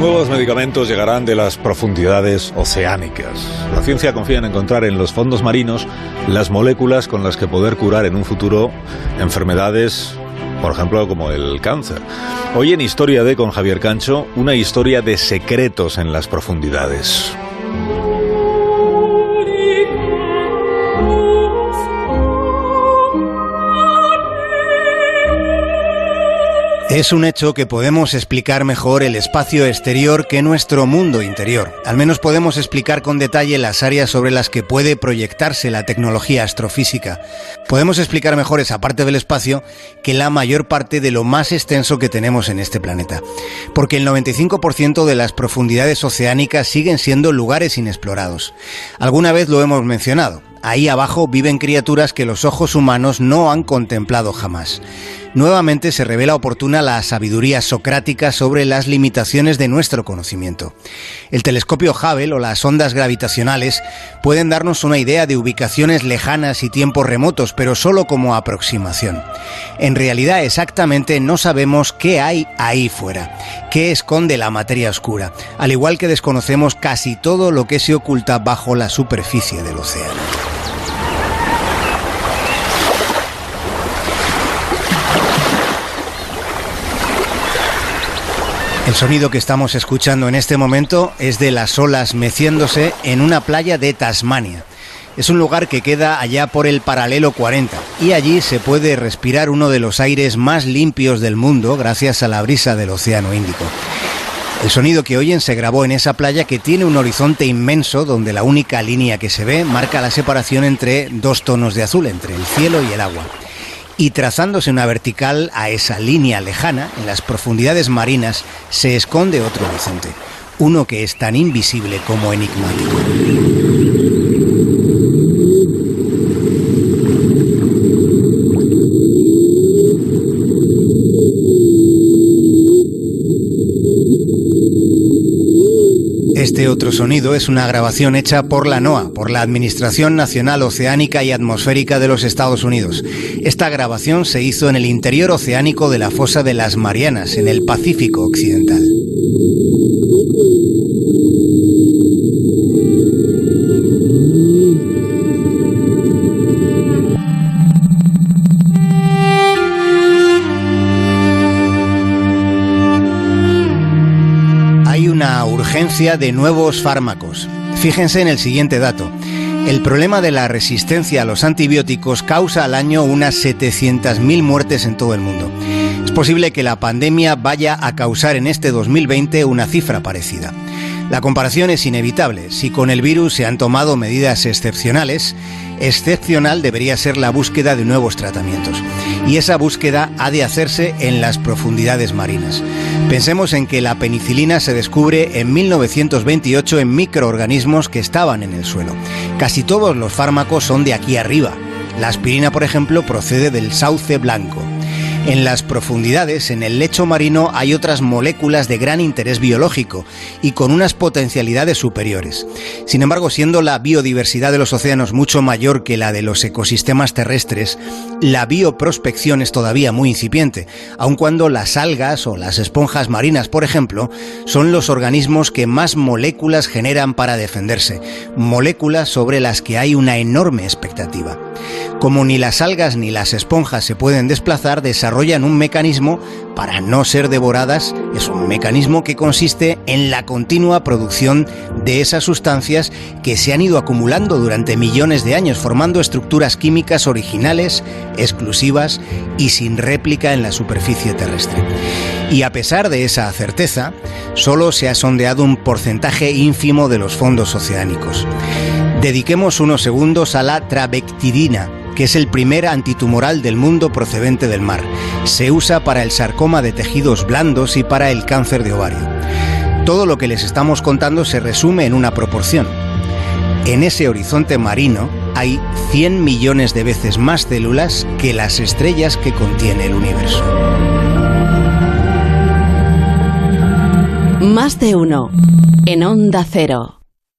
nuevos medicamentos llegarán de las profundidades oceánicas. La ciencia confía en encontrar en los fondos marinos las moléculas con las que poder curar en un futuro enfermedades, por ejemplo, como el cáncer. Hoy en Historia de con Javier Cancho, una historia de secretos en las profundidades. Es un hecho que podemos explicar mejor el espacio exterior que nuestro mundo interior. Al menos podemos explicar con detalle las áreas sobre las que puede proyectarse la tecnología astrofísica. Podemos explicar mejor esa parte del espacio que la mayor parte de lo más extenso que tenemos en este planeta. Porque el 95% de las profundidades oceánicas siguen siendo lugares inexplorados. Alguna vez lo hemos mencionado. Ahí abajo viven criaturas que los ojos humanos no han contemplado jamás nuevamente se revela oportuna la sabiduría socrática sobre las limitaciones de nuestro conocimiento. El telescopio Hubble o las ondas gravitacionales pueden darnos una idea de ubicaciones lejanas y tiempos remotos, pero solo como aproximación. En realidad exactamente no sabemos qué hay ahí fuera, qué esconde la materia oscura, al igual que desconocemos casi todo lo que se oculta bajo la superficie del océano. El sonido que estamos escuchando en este momento es de las olas meciéndose en una playa de Tasmania. Es un lugar que queda allá por el paralelo 40 y allí se puede respirar uno de los aires más limpios del mundo gracias a la brisa del Océano Índico. El sonido que oyen se grabó en esa playa que tiene un horizonte inmenso donde la única línea que se ve marca la separación entre dos tonos de azul, entre el cielo y el agua y trazándose una vertical a esa línea lejana, en las profundidades marinas, se esconde otro horizonte, uno que es tan invisible como enigmático. Este otro sonido es una grabación hecha por la NOAA, por la Administración Nacional Oceánica y Atmosférica de los Estados Unidos. Esta grabación se hizo en el interior oceánico de la fosa de las Marianas, en el Pacífico Occidental. De nuevos fármacos. Fíjense en el siguiente dato. El problema de la resistencia a los antibióticos causa al año unas 700.000 muertes en todo el mundo. Es posible que la pandemia vaya a causar en este 2020 una cifra parecida. La comparación es inevitable. Si con el virus se han tomado medidas excepcionales, excepcional debería ser la búsqueda de nuevos tratamientos. Y esa búsqueda ha de hacerse en las profundidades marinas. Pensemos en que la penicilina se descubre en 1928 en microorganismos que estaban en el suelo. Casi todos los fármacos son de aquí arriba. La aspirina, por ejemplo, procede del sauce blanco. En las profundidades, en el lecho marino, hay otras moléculas de gran interés biológico y con unas potencialidades superiores. Sin embargo, siendo la biodiversidad de los océanos mucho mayor que la de los ecosistemas terrestres, la bioprospección es todavía muy incipiente, aun cuando las algas o las esponjas marinas, por ejemplo, son los organismos que más moléculas generan para defenderse, moléculas sobre las que hay una enorme expectativa. Como ni las algas ni las esponjas se pueden desplazar, desarrollan un mecanismo para no ser devoradas. Es un mecanismo que consiste en la continua producción de esas sustancias que se han ido acumulando durante millones de años, formando estructuras químicas originales, exclusivas y sin réplica en la superficie terrestre. Y a pesar de esa certeza, solo se ha sondeado un porcentaje ínfimo de los fondos oceánicos. Dediquemos unos segundos a la trabectidina, que es el primer antitumoral del mundo procedente del mar. Se usa para el sarcoma de tejidos blandos y para el cáncer de ovario. Todo lo que les estamos contando se resume en una proporción. En ese horizonte marino hay 100 millones de veces más células que las estrellas que contiene el universo. Más de uno en onda cero.